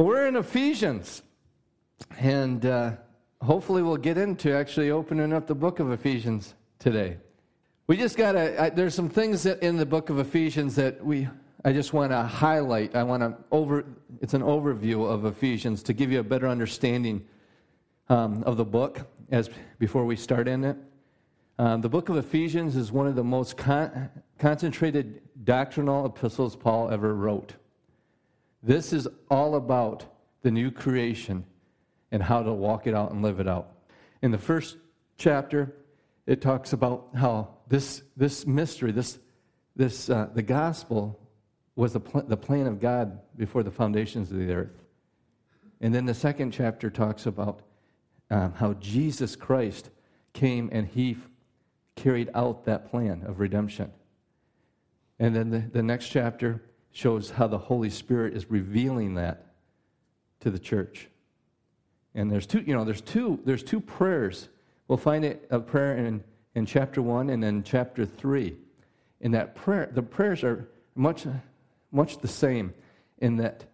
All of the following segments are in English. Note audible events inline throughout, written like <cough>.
Well, we're in Ephesians, and uh, hopefully we'll get into actually opening up the book of Ephesians today. We just got to, there's some things in the book of Ephesians that we, I just want to highlight. I want to over, it's an overview of Ephesians to give you a better understanding um, of the book as before we start in it. Um, the book of Ephesians is one of the most con- concentrated doctrinal epistles Paul ever wrote. This is all about the new creation and how to walk it out and live it out. In the first chapter, it talks about how this, this mystery, this, this, uh, the gospel, was the, pl- the plan of God before the foundations of the earth. And then the second chapter talks about um, how Jesus Christ came and he f- carried out that plan of redemption. And then the, the next chapter shows how the Holy Spirit is revealing that to the church. And there's two, you know, there's two, there's two prayers. We'll find it a prayer in, in chapter one and then chapter three. In that prayer, the prayers are much, much the same in that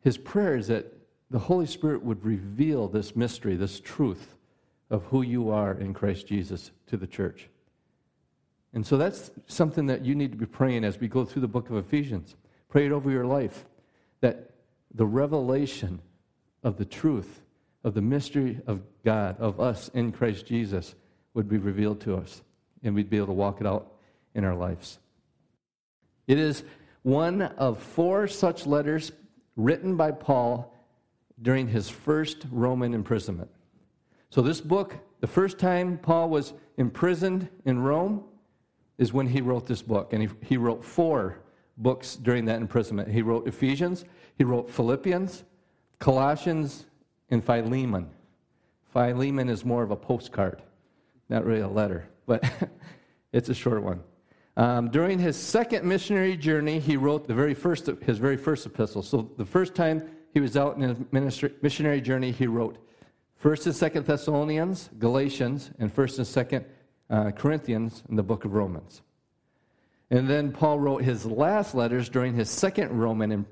his prayer is that the Holy Spirit would reveal this mystery, this truth of who you are in Christ Jesus to the church. And so that's something that you need to be praying as we go through the book of Ephesians. Pray it over your life that the revelation of the truth, of the mystery of God, of us in Christ Jesus, would be revealed to us, and we'd be able to walk it out in our lives. It is one of four such letters written by Paul during his first Roman imprisonment. So, this book, the first time Paul was imprisoned in Rome, is when he wrote this book. And he, he wrote four books during that imprisonment. He wrote Ephesians, he wrote Philippians, Colossians, and Philemon. Philemon is more of a postcard, not really a letter, but <laughs> it's a short one. Um, during his second missionary journey, he wrote the very first, his very first epistle. So the first time he was out in his ministry, missionary journey, he wrote First and Second Thessalonians, Galatians, and First and Second uh, Corinthians, and the book of Romans. And then Paul wrote his last letters during his second Roman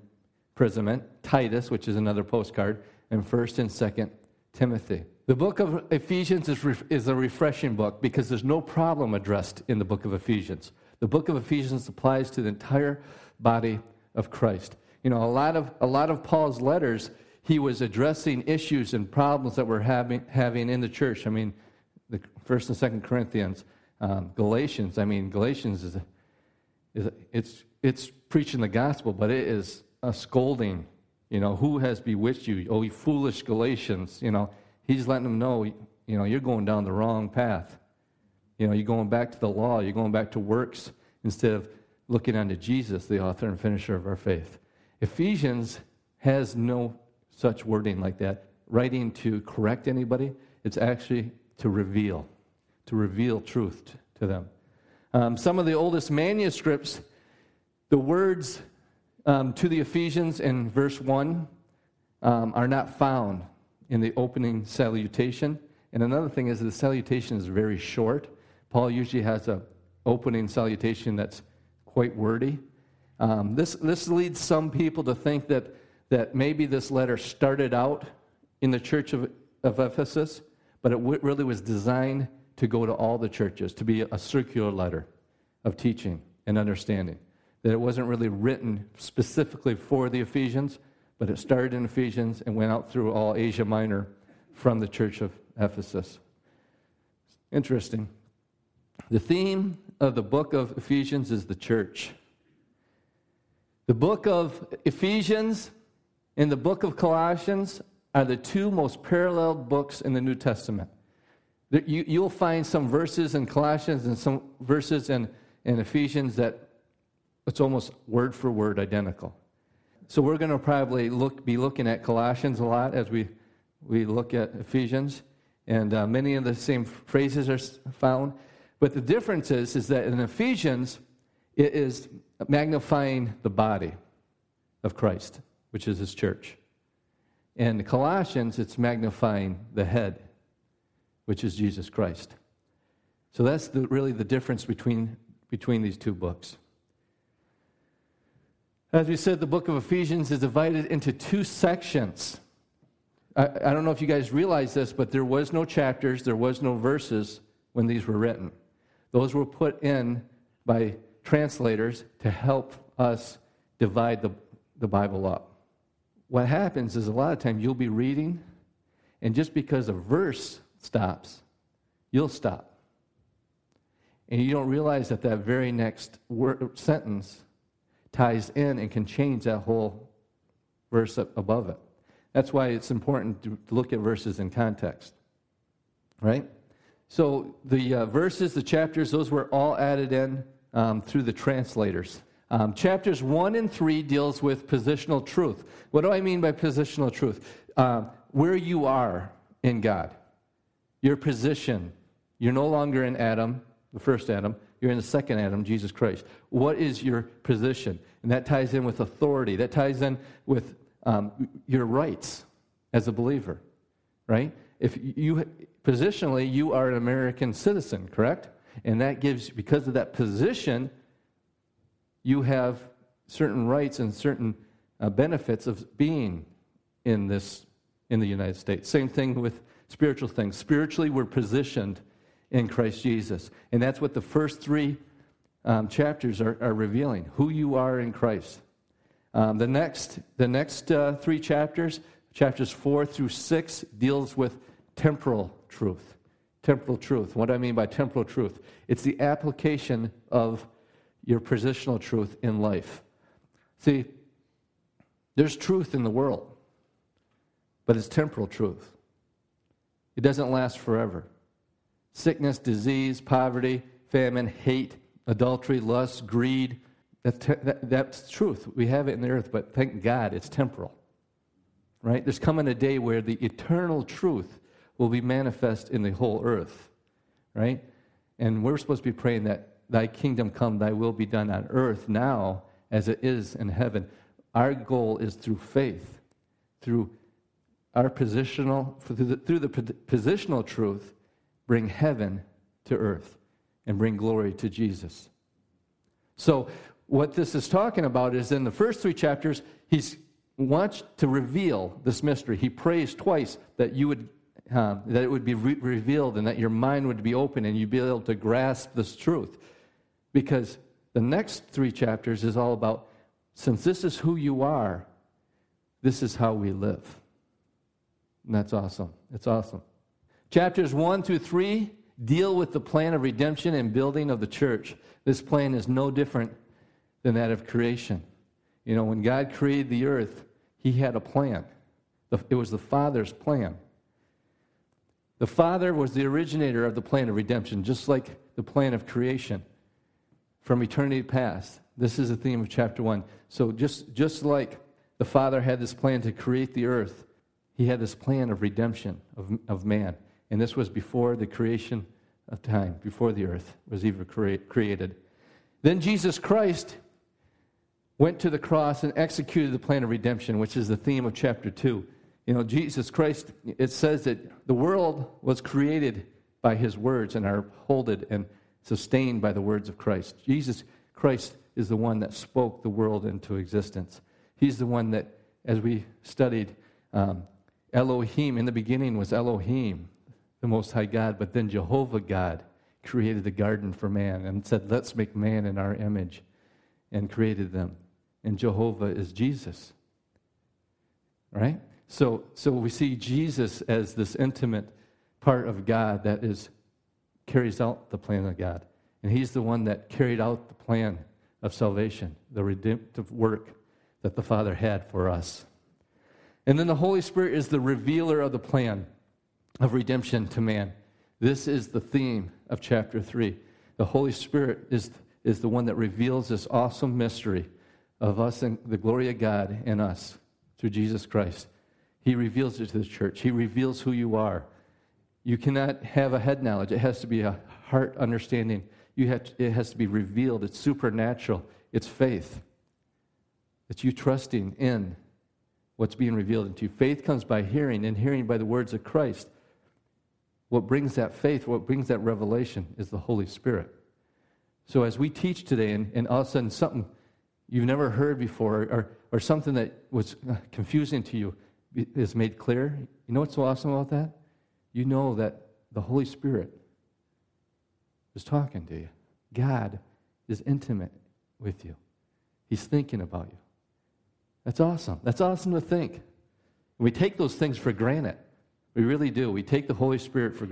imprisonment, Titus, which is another postcard, and 1st and 2nd Timothy. The book of Ephesians is, re- is a refreshing book because there's no problem addressed in the book of Ephesians. The book of Ephesians applies to the entire body of Christ. You know, a lot of, a lot of Paul's letters, he was addressing issues and problems that we're having, having in the church. I mean, the First and Second Corinthians, um, Galatians. I mean, Galatians is a, it's, it's preaching the gospel, but it is a scolding. You know, who has bewitched you? Oh, you foolish Galatians. You know, he's letting them know, you know, you're going down the wrong path. You know, you're going back to the law, you're going back to works instead of looking unto Jesus, the author and finisher of our faith. Ephesians has no such wording like that, writing to correct anybody. It's actually to reveal, to reveal truth to them. Um, some of the oldest manuscripts, the words um, to the Ephesians in verse 1 um, are not found in the opening salutation. And another thing is the salutation is very short. Paul usually has an opening salutation that's quite wordy. Um, this, this leads some people to think that, that maybe this letter started out in the church of, of Ephesus, but it w- really was designed to go to all the churches, to be a circular letter of teaching and understanding. That it wasn't really written specifically for the Ephesians, but it started in Ephesians and went out through all Asia Minor from the church of Ephesus. Interesting. The theme of the book of Ephesians is the church. The book of Ephesians and the book of Colossians are the two most paralleled books in the New Testament. You, will find some verses in Colossians and some verses in, in Ephesians that it's almost word for word identical. So we're going to probably look, be looking at Colossians a lot as we, we look at Ephesians, and uh, many of the same phrases are found. But the difference is, is that in Ephesians, it is magnifying the body of Christ, which is his church. and In Colossians, it's magnifying the head, which is Jesus Christ. So that's the, really the difference between, between these two books. As we said, the book of Ephesians is divided into two sections. I, I don't know if you guys realize this, but there was no chapters, there was no verses when these were written. Those were put in by translators to help us divide the, the Bible up. What happens is a lot of times you'll be reading, and just because a verse stops, you'll stop. And you don't realize that that very next word, sentence ties in and can change that whole verse above it. That's why it's important to look at verses in context. Right? So the uh, verses, the chapters, those were all added in um, through the translators. Um, chapters 1 and 3 deals with positional truth. What do I mean by positional truth? Uh, where you are in God, your position. You're no longer in Adam, the first Adam. You're in the second Adam, Jesus Christ. What is your position? And that ties in with authority. That ties in with um, your rights as a believer, right? If you positionally you are an American citizen, correct? And that gives because of that position, you have certain rights and certain uh, benefits of being in this in the United States. Same thing with spiritual things. Spiritually, we're positioned in Christ Jesus. And that's what the first three um, chapters are, are, revealing who you are in Christ. Um, the next, the next uh, three chapters, chapters four through six, deals with temporal truth. Temporal truth. What do I mean by temporal truth? It's the application of your positional truth in life. See, there's truth in the world, but it's temporal truth. It doesn't last forever sickness, disease, poverty, famine, hate, adultery, lust, greed. That's, te- that, that's truth. We have it in the earth, but thank God it's temporal. Right? There's coming a day where the eternal truth will be manifest in the whole earth. Right? And we're supposed to be praying that thy kingdom come, thy will be done on earth now as it is in heaven. Our goal is through faith, through our positional, through the, through the positional truth, bring heaven to earth and bring glory to Jesus. So, what this is talking about is in the first three chapters, he wants to reveal this mystery. He prays twice that you would. Uh, that it would be re- revealed and that your mind would be open and you'd be able to grasp this truth. Because the next three chapters is all about since this is who you are, this is how we live. And that's awesome. It's awesome. Chapters 1 through 3 deal with the plan of redemption and building of the church. This plan is no different than that of creation. You know, when God created the earth, He had a plan. It was the Father's plan. The Father was the originator of the plan of redemption, just like the plan of creation from eternity past. This is the theme of chapter 1. So, just, just like the Father had this plan to create the earth, He had this plan of redemption of, of man. And this was before the creation of time, before the earth was even created. Then Jesus Christ went to the cross and executed the plan of redemption, which is the theme of chapter 2. You know, Jesus Christ, it says that the world was created by his words and are holded and sustained by the words of Christ. Jesus Christ is the one that spoke the world into existence. He's the one that, as we studied, um, Elohim, in the beginning was Elohim, the Most High God, but then Jehovah God created the garden for man and said, Let's make man in our image, and created them. And Jehovah is Jesus. Right? So, so we see Jesus as this intimate part of God that is carries out the plan of God. And he's the one that carried out the plan of salvation, the redemptive work that the Father had for us. And then the Holy Spirit is the revealer of the plan of redemption to man. This is the theme of chapter 3. The Holy Spirit is, is the one that reveals this awesome mystery of us and the glory of God in us through Jesus Christ. He reveals it to the church. He reveals who you are. You cannot have a head knowledge, it has to be a heart understanding. You have to, it has to be revealed. It's supernatural, it's faith. It's you trusting in what's being revealed into you. Faith comes by hearing, and hearing by the words of Christ. What brings that faith, what brings that revelation is the Holy Spirit. So as we teach today, and, and all of a sudden something you've never heard before or, or something that was confusing to you is made clear, you know what's so awesome about that? You know that the Holy Spirit is talking to you. God is intimate with you, He's thinking about you. That's awesome. That's awesome to think. We take those things for granted. We really do. We take the Holy Spirit for,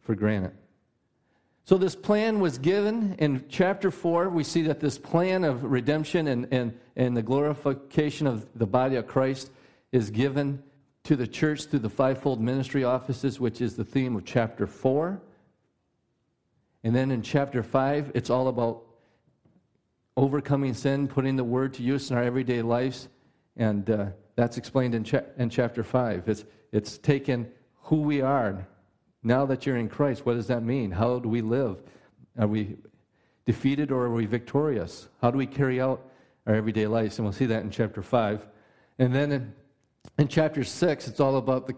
for granted. So, this plan was given in chapter 4. We see that this plan of redemption and, and, and the glorification of the body of Christ is given to the church through the fivefold ministry offices, which is the theme of chapter 4. And then in chapter 5, it's all about overcoming sin, putting the word to use in our everyday lives. And uh, that's explained in, cha- in chapter 5. It's, it's taken who we are. Now that you're in Christ, what does that mean? How do we live? Are we defeated or are we victorious? How do we carry out our everyday lives? And we'll see that in chapter 5. And then in in chapter 6, it's all about the,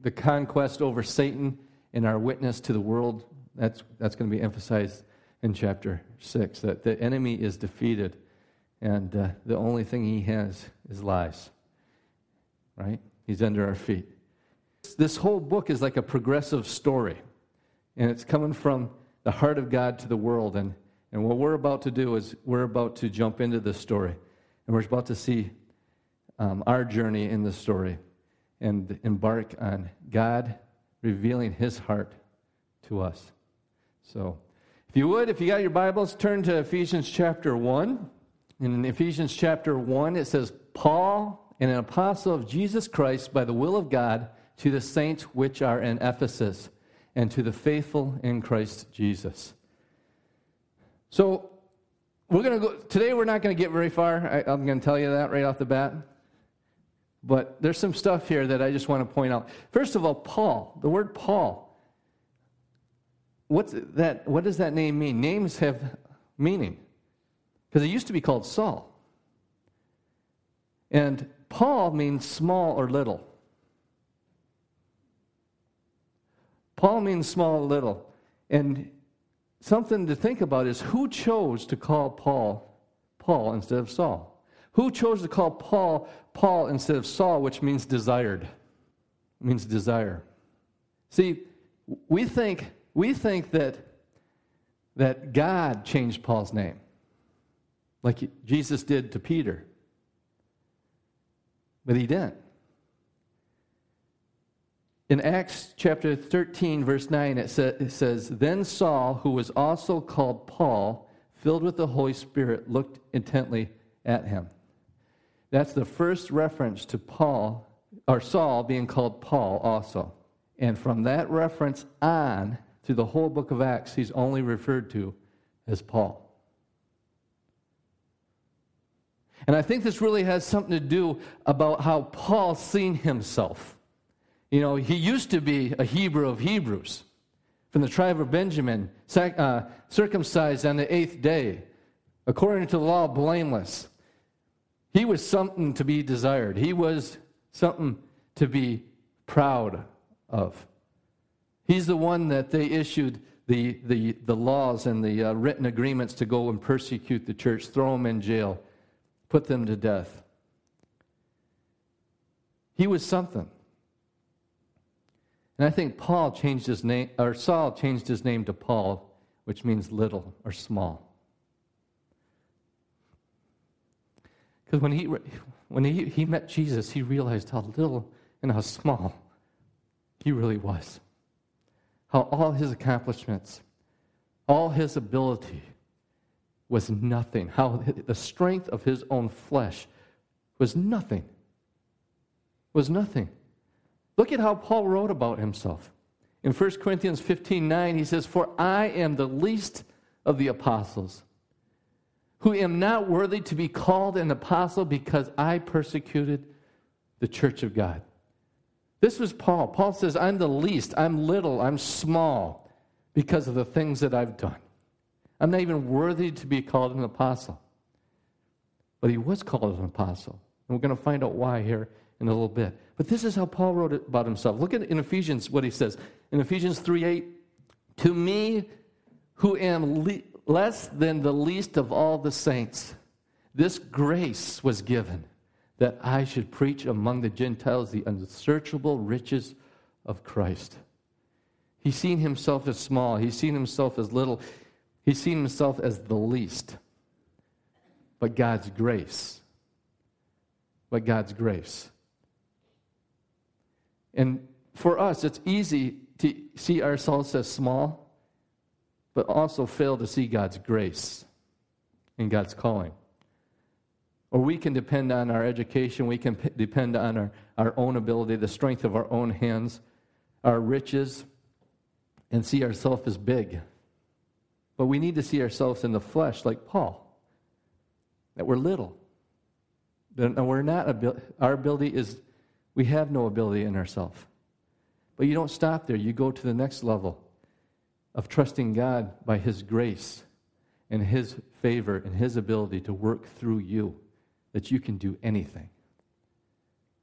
the conquest over Satan and our witness to the world. That's, that's going to be emphasized in chapter 6, that the enemy is defeated, and uh, the only thing he has is lies. Right? He's under our feet. This whole book is like a progressive story, and it's coming from the heart of God to the world. And, and what we're about to do is we're about to jump into this story, and we're about to see um, our journey in the story and embark on God revealing his heart to us. So, if you would, if you got your Bibles, turn to Ephesians chapter 1. In Ephesians chapter 1, it says, Paul, and an apostle of Jesus Christ by the will of God, to the saints which are in Ephesus, and to the faithful in Christ Jesus. So, we're going to go, today we're not going to get very far. I, I'm going to tell you that right off the bat. But there's some stuff here that I just want to point out. First of all, Paul, the word Paul. What's that, what does that name mean? Names have meaning. Because it used to be called Saul. And Paul means small or little. Paul means small or little. And something to think about is who chose to call Paul Paul instead of Saul? Who chose to call Paul Paul instead of Saul, which means desired? It means desire. See, we think, we think that, that God changed Paul's name, like Jesus did to Peter. But he didn't. In Acts chapter 13, verse 9, it, sa- it says, Then Saul, who was also called Paul, filled with the Holy Spirit, looked intently at him. That's the first reference to Paul, or Saul being called Paul also. And from that reference on to the whole book of Acts, he's only referred to as Paul. And I think this really has something to do about how Paul seen himself. You know, he used to be a Hebrew of Hebrews from the tribe of Benjamin, uh, circumcised on the eighth day, according to the law, blameless. He was something to be desired. He was something to be proud of. He's the one that they issued the, the, the laws and the uh, written agreements to go and persecute the church, throw them in jail, put them to death. He was something. And I think Paul changed his name, or Saul changed his name to Paul, which means little or small. Because when, he, when he, he met Jesus, he realized how little and how small he really was. How all his accomplishments, all his ability was nothing. How the strength of his own flesh was nothing. Was nothing. Look at how Paul wrote about himself. In 1 Corinthians 15 9, he says, For I am the least of the apostles who am not worthy to be called an apostle because I persecuted the church of God. This was Paul. Paul says, I'm the least, I'm little, I'm small because of the things that I've done. I'm not even worthy to be called an apostle. But he was called an apostle. And we're going to find out why here in a little bit. But this is how Paul wrote about himself. Look at in Ephesians what he says. In Ephesians 3 8, to me who am le- less than the least of all the saints. This grace was given that I should preach among the Gentiles the unsearchable riches of Christ. He's seen himself as small, he's seen himself as little, he's seen himself as the least. But God's grace, but God's grace. And for us, it's easy to see ourselves as small, but also fail to see God's grace and God's calling. Or we can depend on our education, we can p- depend on our, our own ability, the strength of our own hands, our riches, and see ourselves as big. But we need to see ourselves in the flesh like Paul, that we're little. That we're not, our ability is, we have no ability in ourselves. But you don't stop there. You go to the next level of trusting God by His grace and His favor and His ability to work through you that you can do anything.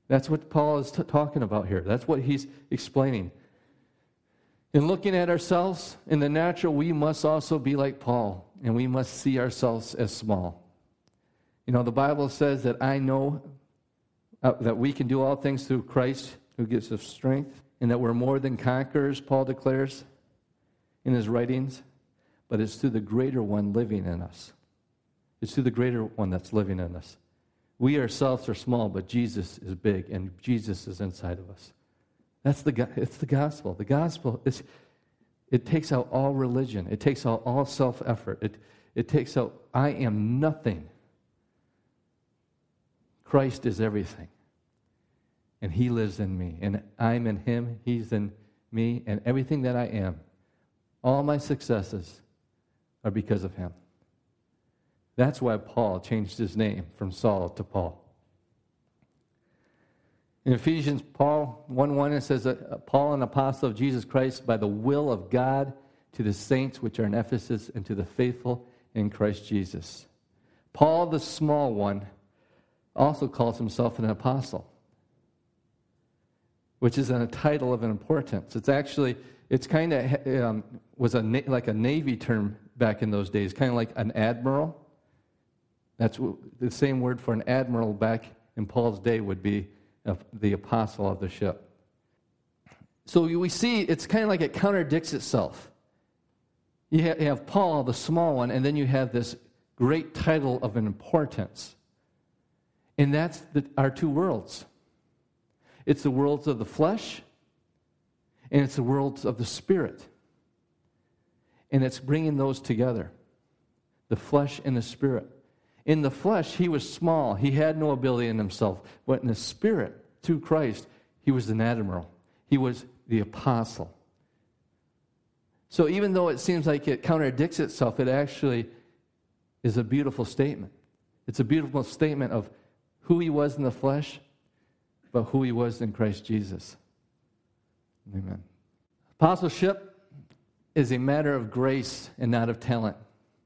That's what Paul is t- talking about here. That's what he's explaining. In looking at ourselves in the natural, we must also be like Paul, and we must see ourselves as small. You know, the Bible says that I know uh, that we can do all things through Christ who gives us strength, and that we're more than conquerors, Paul declares in his writings, but it's through the greater one living in us. It's through the greater one that's living in us. We ourselves are small, but Jesus is big, and Jesus is inside of us. That's the, it's the gospel. The gospel is, it takes out all religion. It takes out all self effort. It, it takes out, I am nothing. Christ is everything. And He lives in me. And I'm in Him. He's in me. And everything that I am, all my successes are because of Him. That's why Paul changed his name from Saul to Paul. In Ephesians, Paul 1 1, it says that Paul, an apostle of Jesus Christ, by the will of God, to the saints which are in Ephesus, and to the faithful in Christ Jesus. Paul, the small one, also calls himself an apostle, which is a title of an importance. It's actually, it's kind of um, was a like a navy term back in those days, kind of like an admiral. That's the same word for an admiral back in Paul's day would be the apostle of the ship. So we see it's kind of like it contradicts itself. You have Paul, the small one, and then you have this great title of an importance. And that's the, our two worlds it's the worlds of the flesh, and it's the worlds of the spirit. And it's bringing those together the flesh and the spirit. In the flesh, he was small. He had no ability in himself. But in the spirit, through Christ, he was an admiral. He was the apostle. So even though it seems like it contradicts itself, it actually is a beautiful statement. It's a beautiful statement of who he was in the flesh, but who he was in Christ Jesus. Amen. Apostleship is a matter of grace and not of talent.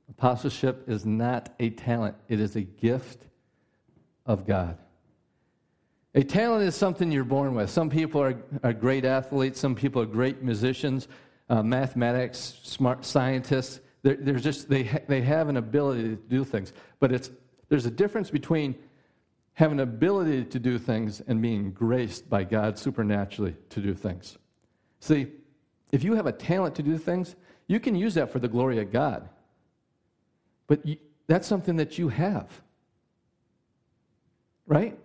Apostleship is not a talent, it is a gift of God. A talent is something you're born with. Some people are, are great athletes, some people are great musicians, uh, mathematics, smart scientists. They're, they're just, they, ha- they have an ability to do things. But it's, there's a difference between having an ability to do things and being graced by God supernaturally to do things. See, if you have a talent to do things, you can use that for the glory of God. But you, that's something that you have. Right?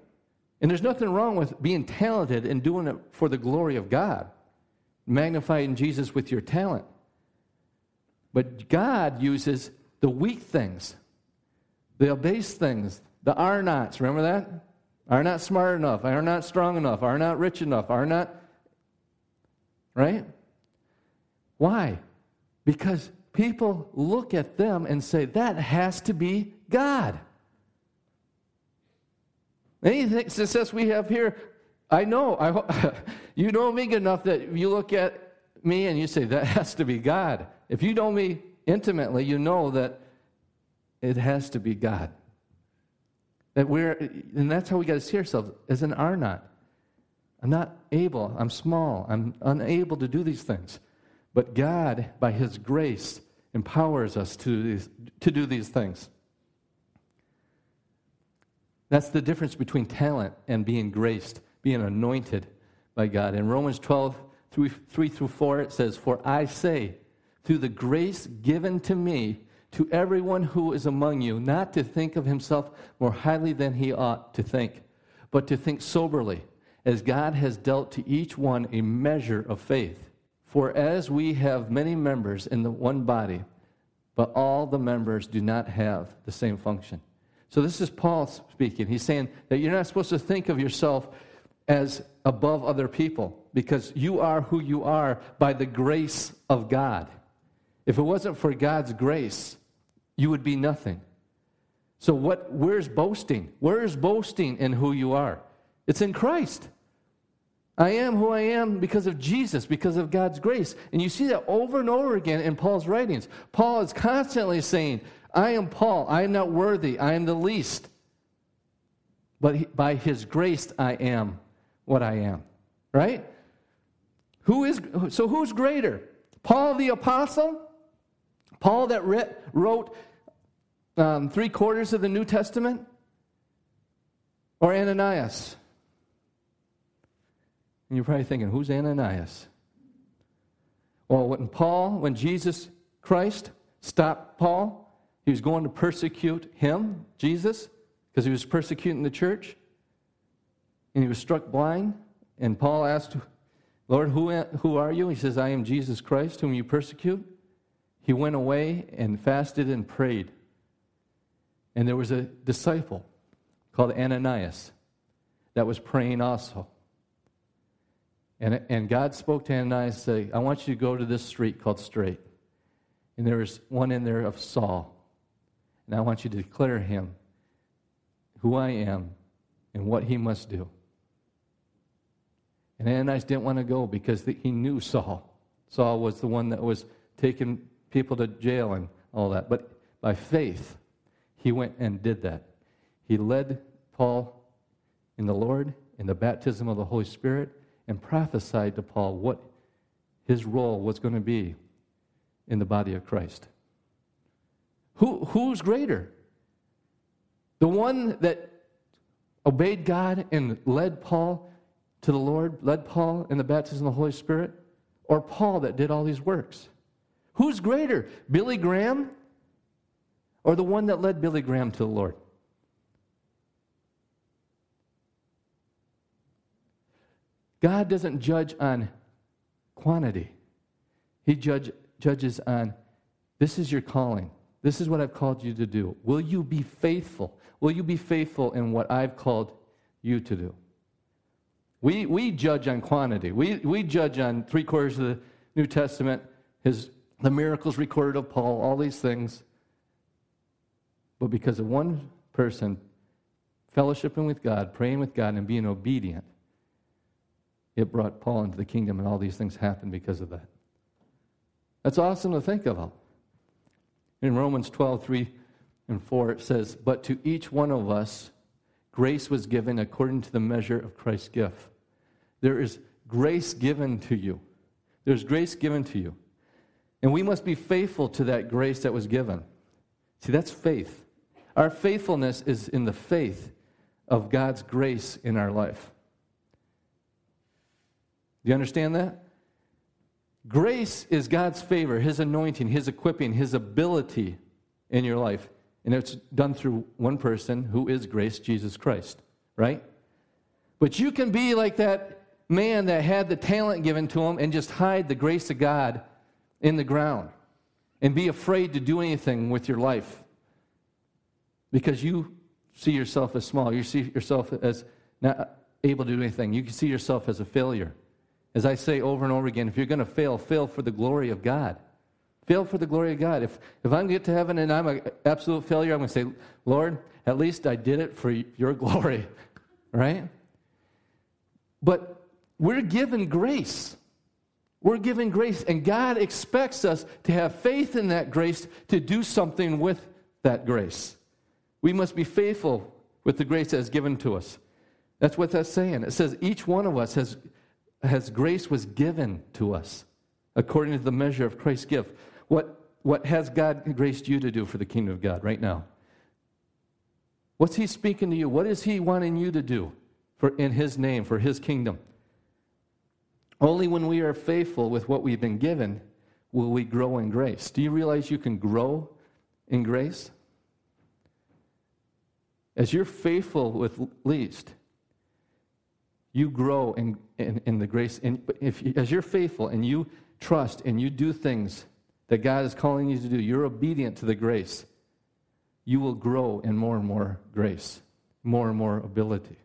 And there's nothing wrong with being talented and doing it for the glory of God, magnifying Jesus with your talent. But God uses the weak things, the abased things, the are nots. Remember that? Are not smart enough, are not strong enough, are not rich enough, are not. Right? Why? Because people look at them and say, that has to be God. Any success we have here, I know, I, <laughs> you know me enough that you look at me and you say, that has to be God. If you know me intimately, you know that it has to be God. That we're, and that's how we got to see ourselves as an are not. I'm not able, I'm small, I'm unable to do these things. But God, by His grace, empowers us to, these, to do these things. That's the difference between talent and being graced, being anointed by God. In Romans 12, 3, 3 through 4, it says, For I say, through the grace given to me, to everyone who is among you, not to think of himself more highly than he ought to think, but to think soberly, as God has dealt to each one a measure of faith. For as we have many members in the one body, but all the members do not have the same function. So this is Paul speaking. He's saying that you're not supposed to think of yourself as above other people because you are who you are by the grace of God. If it wasn't for God's grace, you would be nothing. So what where's boasting? Where is boasting in who you are? It's in Christ. I am who I am because of Jesus, because of God's grace. And you see that over and over again in Paul's writings. Paul is constantly saying, I am Paul. I am not worthy. I am the least. But by his grace, I am what I am. Right? Who is, so who's greater? Paul the apostle? Paul that wrote um, three quarters of the New Testament? Or Ananias? And you're probably thinking, who's Ananias? Well, when Paul, when Jesus Christ stopped Paul, he was going to persecute him, Jesus, because he was persecuting the church. And he was struck blind. And Paul asked, Lord, who, who are you? He says, I am Jesus Christ, whom you persecute. He went away and fasted and prayed. And there was a disciple called Ananias that was praying also. And, and God spoke to Ananias and said, I want you to go to this street called Straight. And there was one in there of Saul. And I want you to declare him who I am and what he must do. And Ananias didn't want to go because he knew Saul. Saul was the one that was taking people to jail and all that. But by faith, he went and did that. He led Paul in the Lord, in the baptism of the Holy Spirit, and prophesied to Paul what his role was going to be in the body of Christ. Who, who's greater? The one that obeyed God and led Paul to the Lord, led Paul in the baptism of the Holy Spirit, or Paul that did all these works? Who's greater, Billy Graham or the one that led Billy Graham to the Lord? God doesn't judge on quantity, He judge, judges on this is your calling. This is what I've called you to do. Will you be faithful? Will you be faithful in what I've called you to do? We, we judge on quantity. We, we judge on three quarters of the New Testament, his, the miracles recorded of Paul, all these things. But because of one person fellowshipping with God, praying with God, and being obedient, it brought Paul into the kingdom, and all these things happened because of that. That's awesome to think about. In Romans 12, 3 and 4, it says, But to each one of us, grace was given according to the measure of Christ's gift. There is grace given to you. There's grace given to you. And we must be faithful to that grace that was given. See, that's faith. Our faithfulness is in the faith of God's grace in our life. Do you understand that? Grace is God's favor, His anointing, His equipping, His ability in your life. And it's done through one person who is grace, Jesus Christ, right? But you can be like that man that had the talent given to him and just hide the grace of God in the ground and be afraid to do anything with your life because you see yourself as small. You see yourself as not able to do anything. You can see yourself as a failure. As I say over and over again, if you're going to fail, fail for the glory of God. Fail for the glory of God. If, if I'm get to heaven and I'm an absolute failure, I'm going to say, Lord, at least I did it for your <laughs> glory. Right? But we're given grace. We're given grace, and God expects us to have faith in that grace to do something with that grace. We must be faithful with the grace that is given to us. That's what that's saying. It says each one of us has as grace was given to us according to the measure of Christ's gift. What, what has God graced you to do for the kingdom of God right now? What's He speaking to you? What is He wanting you to do for, in His name, for His kingdom? Only when we are faithful with what we've been given will we grow in grace. Do you realize you can grow in grace? As you're faithful with least, you grow in, in, in the grace. And if, as you're faithful and you trust and you do things that God is calling you to do, you're obedient to the grace, you will grow in more and more grace, more and more ability.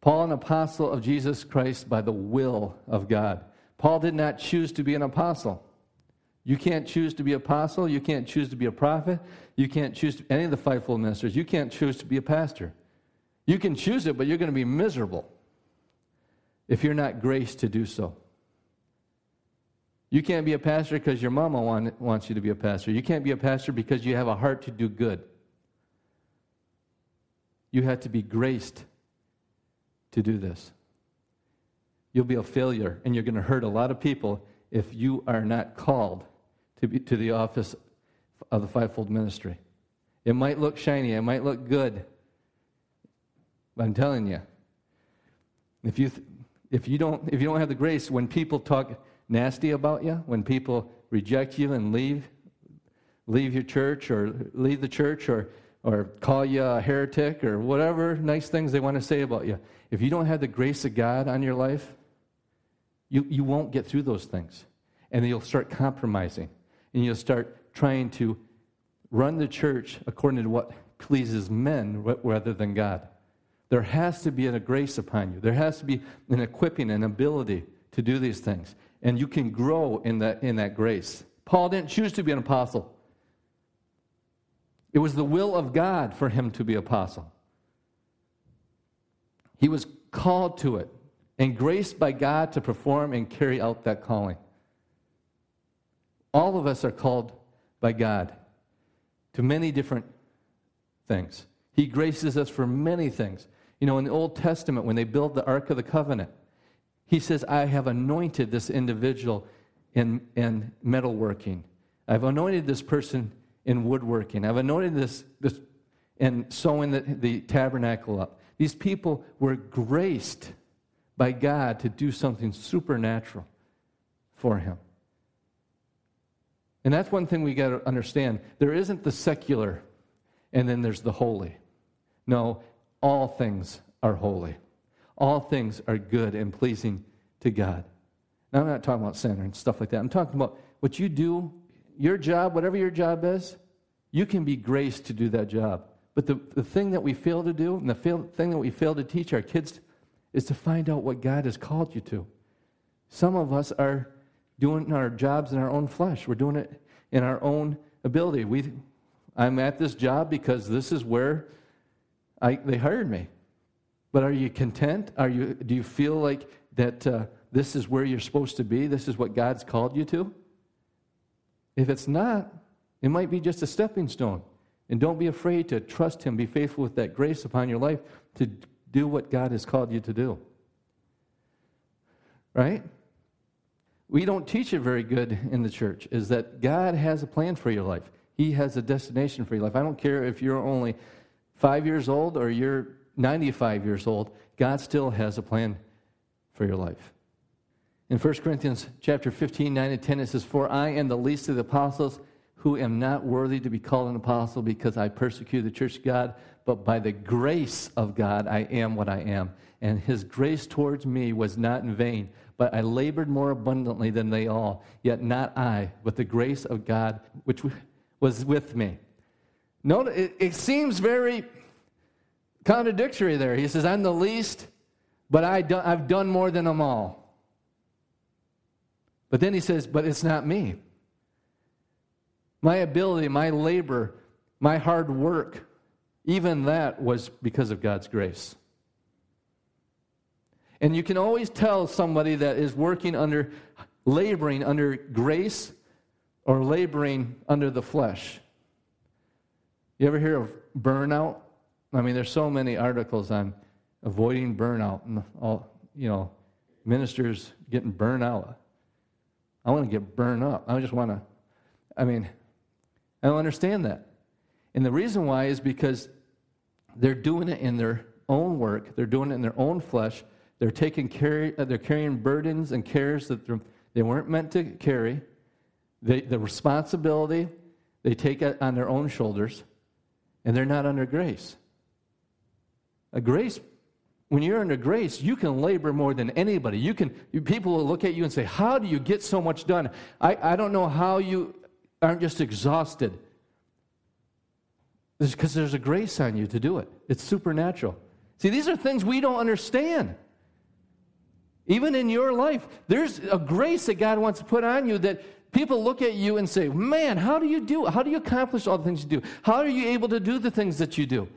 Paul, an apostle of Jesus Christ by the will of God. Paul did not choose to be an apostle. You can't choose to be an apostle. You can't choose to be a prophet. You can't choose to, any of the fivefold ministers. You can't choose to be a pastor. You can choose it, but you're going to be miserable if you're not graced to do so. You can't be a pastor because your mama want, wants you to be a pastor. You can't be a pastor because you have a heart to do good. You have to be graced to do this. You'll be a failure, and you're going to hurt a lot of people if you are not called to, be, to the office of the fivefold ministry. It might look shiny, it might look good, but I'm telling you, if you, if you, don't, if you don't have the grace, when people talk nasty about you, when people reject you and leave, leave your church or leave the church or, or call you a heretic or whatever nice things they want to say about you, if you don't have the grace of God on your life, you, you won't get through those things. And you'll start compromising. And you'll start trying to run the church according to what pleases men rather than God. There has to be a grace upon you. There has to be an equipping, an ability to do these things. And you can grow in that, in that grace. Paul didn't choose to be an apostle. It was the will of God for him to be apostle. He was called to it and graced by God to perform and carry out that calling. All of us are called by God to many different things. He graces us for many things. You know, in the Old Testament, when they build the Ark of the Covenant, he says, I have anointed this individual in, in metalworking. I've anointed this person in woodworking. I've anointed this, this in sewing the, the tabernacle up. These people were graced by God to do something supernatural for him. And that's one thing we got to understand. There isn't the secular and then there's the holy. No, all things are holy. All things are good and pleasing to God. Now, I'm not talking about sin and stuff like that. I'm talking about what you do, your job, whatever your job is, you can be graced to do that job. But the, the thing that we fail to do, and the fail, thing that we fail to teach our kids, is to find out what God has called you to. Some of us are doing our jobs in our own flesh. We're doing it in our own ability. We, I'm at this job because this is where I, they hired me. But are you content? Are you, do you feel like that uh, this is where you're supposed to be? This is what God's called you to? If it's not, it might be just a stepping stone. And don't be afraid to trust Him. Be faithful with that grace upon your life to do what God has called you to do. Right? We don't teach it very good in the church, is that God has a plan for your life. He has a destination for your life. I don't care if you're only five years old or you're 95 years old, God still has a plan for your life. In 1 Corinthians chapter 15, 9 and 10, it says, For I am the least of the apostles who am not worthy to be called an apostle because I persecute the church of God, but by the grace of God I am what I am. And his grace towards me was not in vain, but I labored more abundantly than they all, yet not I, but the grace of God which was with me. Note, it, it seems very contradictory there. He says, I'm the least, but I do, I've done more than them all. But then he says, But it's not me. My ability, my labor, my hard work, even that was because of God's grace. And you can always tell somebody that is working under, laboring under grace or laboring under the flesh. You ever hear of burnout? I mean, there's so many articles on avoiding burnout and all, you know, ministers getting burned out. I want to get burned up. I just want to, I mean, I don't understand that. And the reason why is because they're doing it in their own work, they're doing it in their own flesh. They're taking care, uh, they're carrying burdens and cares that they weren't meant to carry. They, the responsibility they take on their own shoulders, and they're not under grace. A grace, when you're under grace, you can labor more than anybody. You can people will look at you and say, "How do you get so much done?" I, I don't know how you aren't just exhausted. Because there's a grace on you to do it. It's supernatural. See, these are things we don't understand. Even in your life, there's a grace that God wants to put on you that people look at you and say, Man, how do you do? How do you accomplish all the things you do? How are you able to do the things that you do?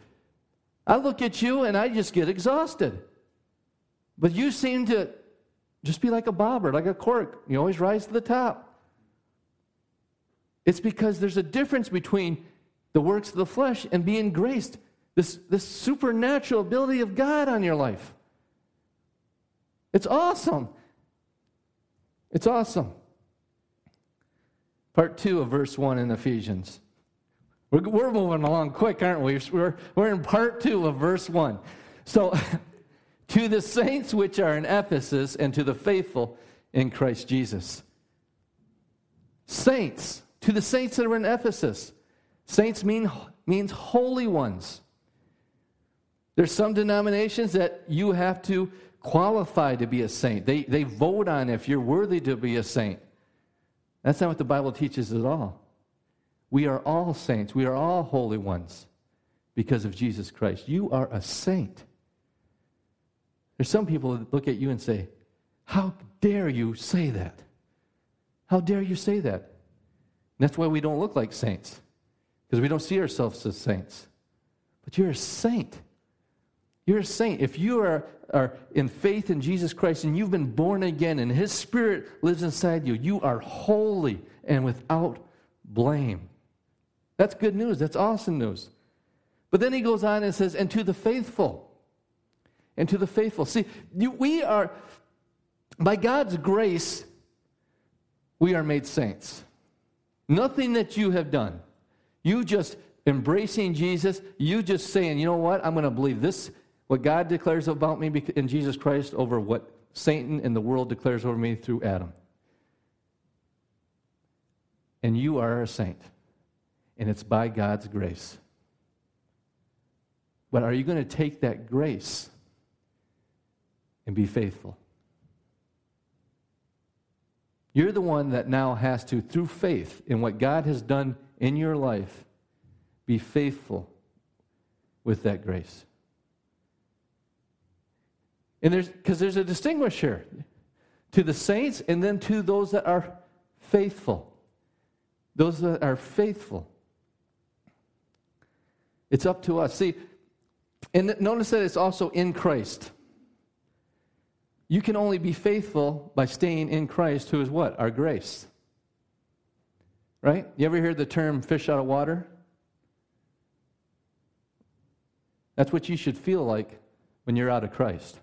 I look at you and I just get exhausted. But you seem to just be like a bobber, like a cork. You always rise to the top. It's because there's a difference between the works of the flesh and being graced, this, this supernatural ability of God on your life. It's awesome. It's awesome. Part two of verse one in Ephesians. We're, we're moving along quick, aren't we? We're, we're in part two of verse one. So, <laughs> to the saints which are in Ephesus and to the faithful in Christ Jesus. Saints, to the saints that are in Ephesus. Saints mean, means holy ones. There's some denominations that you have to qualify to be a saint. They, they vote on if you're worthy to be a saint. That's not what the Bible teaches at all. We are all saints. We are all holy ones because of Jesus Christ. You are a saint. There's some people that look at you and say, How dare you say that? How dare you say that? And that's why we don't look like saints, because we don't see ourselves as saints. But you're a saint. You're a saint. If you are, are in faith in Jesus Christ and you've been born again and His Spirit lives inside you, you are holy and without blame. That's good news. That's awesome news. But then he goes on and says, and to the faithful. And to the faithful. See, you, we are, by God's grace, we are made saints. Nothing that you have done. You just embracing Jesus, you just saying, you know what, I'm going to believe this what God declares about me in Jesus Christ over what Satan and the world declares over me through Adam. And you are a saint, and it's by God's grace. But are you going to take that grace and be faithful? You're the one that now has to, through faith in what God has done in your life, be faithful with that grace. And there's because there's a distinguisher to the saints and then to those that are faithful. Those that are faithful. It's up to us. See, and notice that it's also in Christ. You can only be faithful by staying in Christ, who is what? Our grace. Right? You ever hear the term fish out of water? That's what you should feel like when you're out of Christ.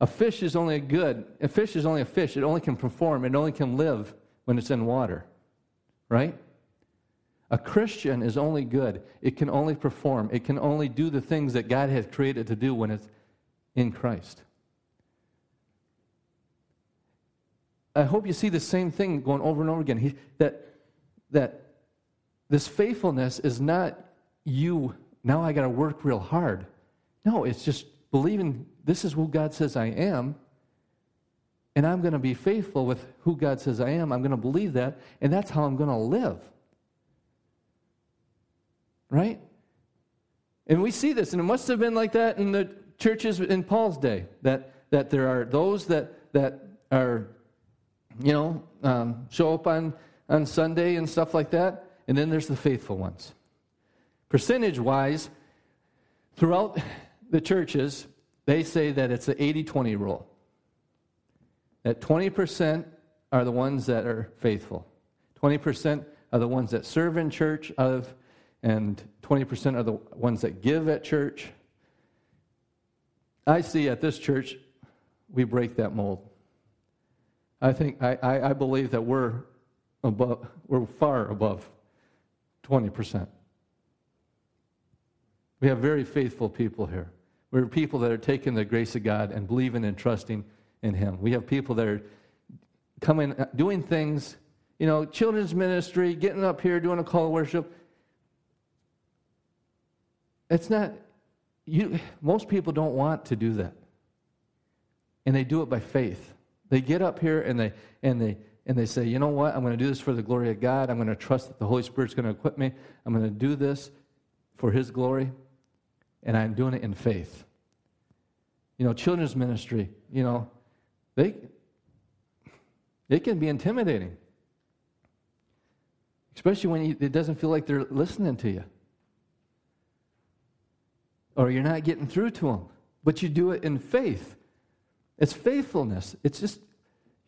A fish is only a good, a fish is only a fish. It only can perform, it only can live when it's in water. Right? A Christian is only good. It can only perform. It can only do the things that God has created to do when it's in Christ. I hope you see the same thing going over and over again. He, that, that this faithfulness is not you, now I got to work real hard. No, it's just believing this is who God says I am, and I'm going to be faithful with who God says I am. I'm going to believe that, and that's how I'm going to live. Right? And we see this, and it must have been like that in the churches in Paul's day, that, that there are those that, that are, you know, um, show up on, on Sunday and stuff like that, and then there's the faithful ones. Percentage wise, throughout the churches, they say that it's the 80 20 rule. That 20% are the ones that are faithful, 20% are the ones that serve in church, of, and 20% are the ones that give at church. I see at this church, we break that mold. I think, I, I, I believe that we're above, we're far above 20%. We have very faithful people here. We're people that are taking the grace of God and believing and trusting in Him. We have people that are coming, uh, doing things, you know, children's ministry, getting up here, doing a call to worship. It's not, you, most people don't want to do that. And they do it by faith. They get up here and they, and they, and they say, you know what, I'm going to do this for the glory of God. I'm going to trust that the Holy Spirit's going to equip me. I'm going to do this for His glory. And I'm doing it in faith. You know, children's ministry, you know, they, it can be intimidating. Especially when you, it doesn't feel like they're listening to you or you're not getting through to them. But you do it in faith. It's faithfulness. It's just,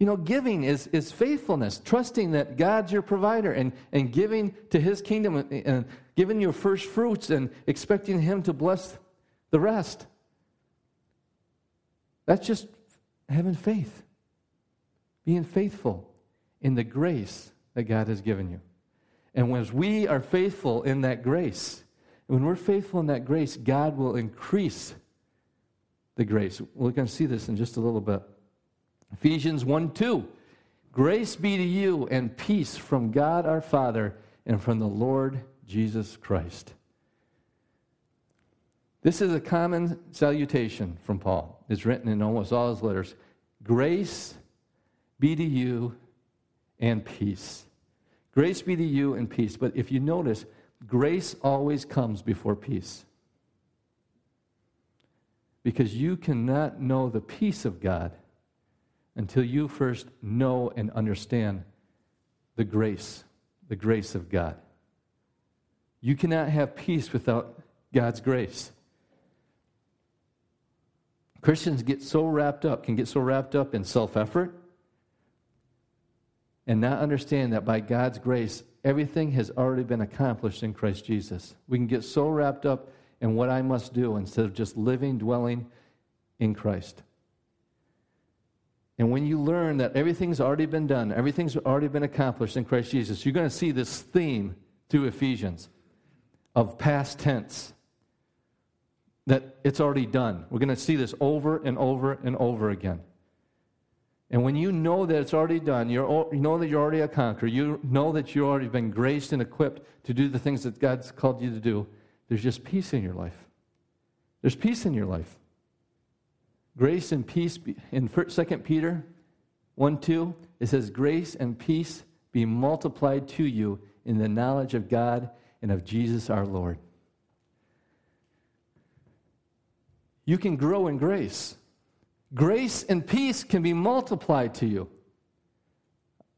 you know, giving is, is faithfulness, trusting that God's your provider and, and giving to his kingdom and, and giving your first fruits and expecting him to bless the rest. That's just having faith, being faithful in the grace that God has given you. And when we are faithful in that grace, when we're faithful in that grace, God will increase the grace. We're going to see this in just a little bit. Ephesians 1 2. Grace be to you and peace from God our Father and from the Lord Jesus Christ. This is a common salutation from Paul. It's written in almost all his letters. Grace be to you and peace. Grace be to you and peace. But if you notice, Grace always comes before peace. Because you cannot know the peace of God until you first know and understand the grace, the grace of God. You cannot have peace without God's grace. Christians get so wrapped up, can get so wrapped up in self effort and not understand that by God's grace, everything has already been accomplished in Christ Jesus. We can get so wrapped up in what I must do instead of just living, dwelling in Christ. And when you learn that everything's already been done, everything's already been accomplished in Christ Jesus, you're going to see this theme through Ephesians of past tense that it's already done. We're going to see this over and over and over again. And when you know that it's already done, you know that you're already a conqueror, you know that you've already been graced and equipped to do the things that God's called you to do, there's just peace in your life. There's peace in your life. Grace and peace, in 2 Peter 1 2, it says, Grace and peace be multiplied to you in the knowledge of God and of Jesus our Lord. You can grow in grace grace and peace can be multiplied to you.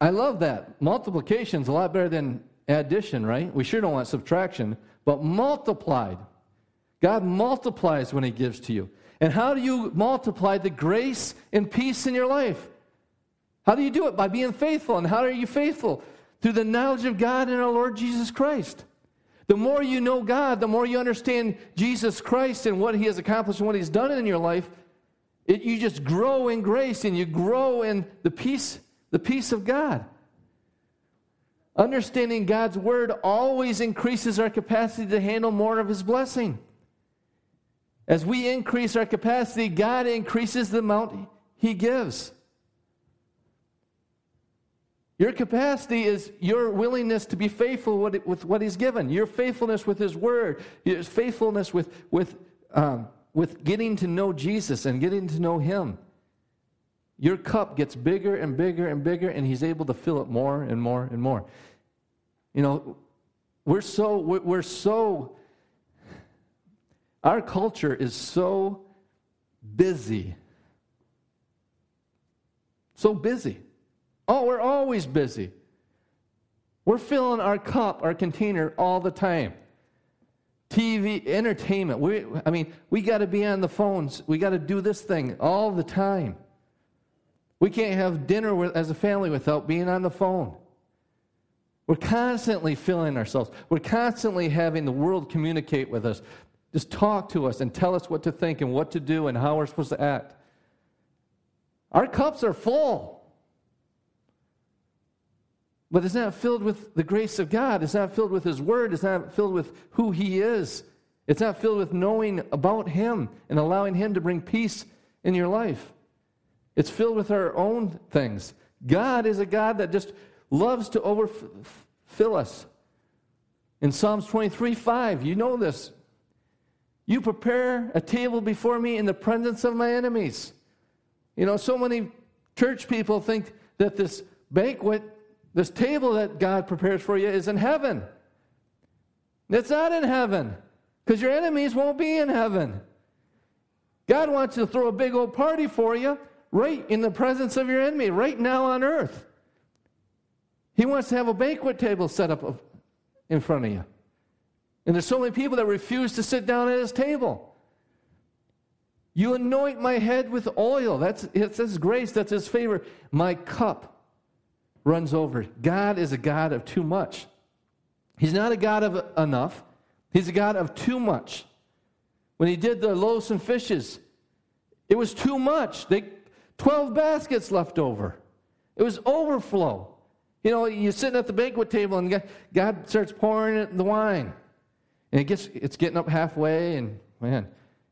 I love that. Multiplication is a lot better than addition, right? We sure don't want subtraction, but multiplied. God multiplies when He gives to you. And how do you multiply the grace and peace in your life? How do you do it? By being faithful. And how are you faithful? Through the knowledge of God and our Lord Jesus Christ. The more you know God, the more you understand Jesus Christ and what He has accomplished and what He's done in your life, it, you just grow in grace and you grow in the peace, the peace of God. Understanding God's word always increases our capacity to handle more of his blessing. As we increase our capacity, God increases the amount he gives. Your capacity is your willingness to be faithful with what he's given, your faithfulness with his word, your faithfulness with, with um, with getting to know Jesus and getting to know Him, your cup gets bigger and bigger and bigger, and He's able to fill it more and more and more. You know, we're so, we're so, our culture is so busy. So busy. Oh, we're always busy. We're filling our cup, our container all the time. TV, entertainment. We, I mean, we got to be on the phones. We got to do this thing all the time. We can't have dinner with, as a family without being on the phone. We're constantly filling ourselves. We're constantly having the world communicate with us. Just talk to us and tell us what to think and what to do and how we're supposed to act. Our cups are full. But it's not filled with the grace of God. It's not filled with His Word. It's not filled with who He is It's not filled with knowing about Him and allowing Him to bring peace in your life. It's filled with our own things. God is a God that just loves to overfill us. In Psalms 23 5, you know this. You prepare a table before me in the presence of my enemies. You know, so many church people think that this banquet, this table that God prepares for you, is in heaven. It's not in heaven because your enemies won't be in heaven. God wants to throw a big old party for you right in the presence of your enemy, right now on earth. He wants to have a banquet table set up in front of you. And there's so many people that refuse to sit down at his table. You anoint my head with oil. That's it's his grace, that's his favor. My cup runs over. God is a God of too much. He's not a God of enough. He's a God of too much. When he did the loaves and fishes, it was too much. They 12 baskets left over. It was overflow. You know, you're sitting at the banquet table and God starts pouring the wine. And it gets, it's getting up halfway, and man,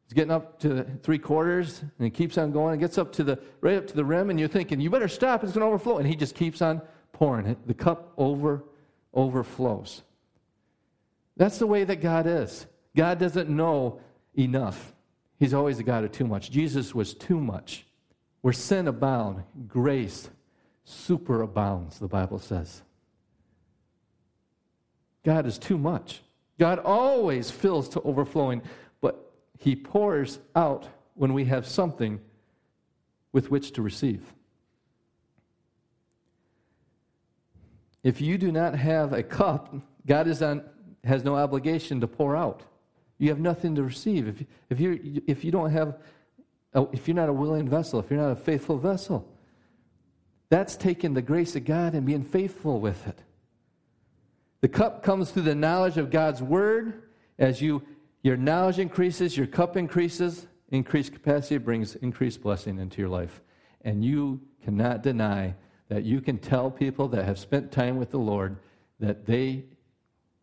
it's getting up to three quarters, and it keeps on going. It gets up to the right up to the rim, and you're thinking, you better stop, it's going to overflow. And he just keeps on pouring it. The cup over overflows. That's the way that God is. God doesn't know enough. He's always a God of too much. Jesus was too much. Where sin abound, grace superabounds, the Bible says. God is too much. God always fills to overflowing, He pours out when we have something with which to receive. If you do not have a cup, God is on, has no obligation to pour out. You have nothing to receive. If, if, you if you don't have, a, if you're not a willing vessel, if you're not a faithful vessel, that's taking the grace of God and being faithful with it. The cup comes through the knowledge of God's word. As you your knowledge increases, your cup increases, increased capacity brings increased blessing into your life. And you cannot deny that you can tell people that have spent time with the Lord that they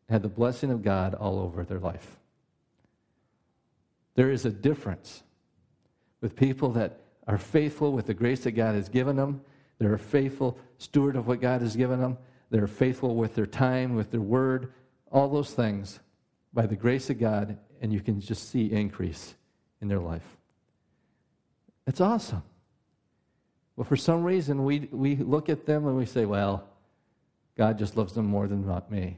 had the blessing of God all over their life. There is a difference with people that are faithful with the grace that God has given them. They're a faithful steward of what God has given them. They're faithful with their time, with their word, all those things by the grace of God, and you can just see increase in their life. It's awesome. But for some reason, we, we look at them and we say, well, God just loves them more than not me.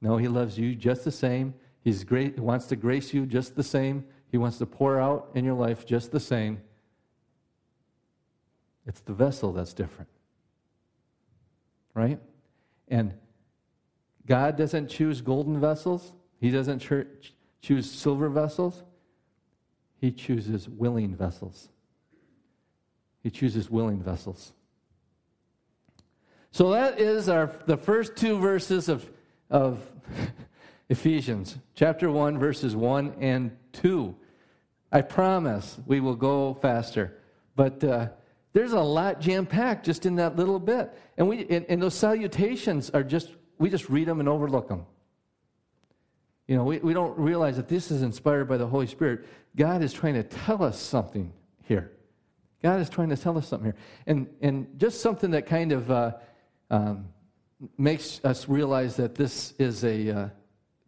No, He loves you just the same. He's great, he wants to grace you just the same. He wants to pour out in your life just the same. It's the vessel that's different right? And God doesn't choose golden vessels, He doesn't choose silver vessels. He chooses willing vessels. He chooses willing vessels. So that is our the first two verses of, of <laughs> Ephesians, chapter 1, verses 1 and 2. I promise we will go faster. But uh, there's a lot jam packed just in that little bit. And, we, and, and, those salutations are just, we just read them and overlook them. You know, we, we don't realize that this is inspired by the Holy Spirit. God is trying to tell us something here. God is trying to tell us something here. And, and just something that kind of uh, um, makes us realize that this is a, uh,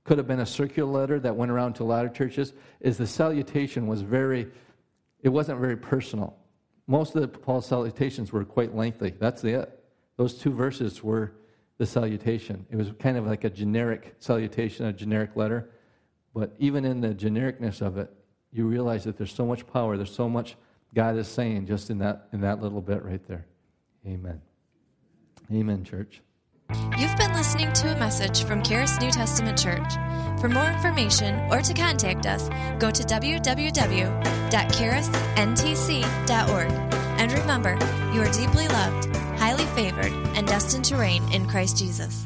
could have been a circular letter that went around to a lot of churches, is the salutation was very, it wasn't very personal most of the Paul's salutations were quite lengthy. That's it. Those two verses were the salutation. It was kind of like a generic salutation, a generic letter. But even in the genericness of it, you realize that there's so much power, there's so much God is saying just in that in that little bit right there. Amen. Amen, church. You've been listening to a message from Charis New Testament Church. For more information or to contact us, go to www.charisntc.org. And remember, you are deeply loved, favored, and destined to reign in Christ Jesus.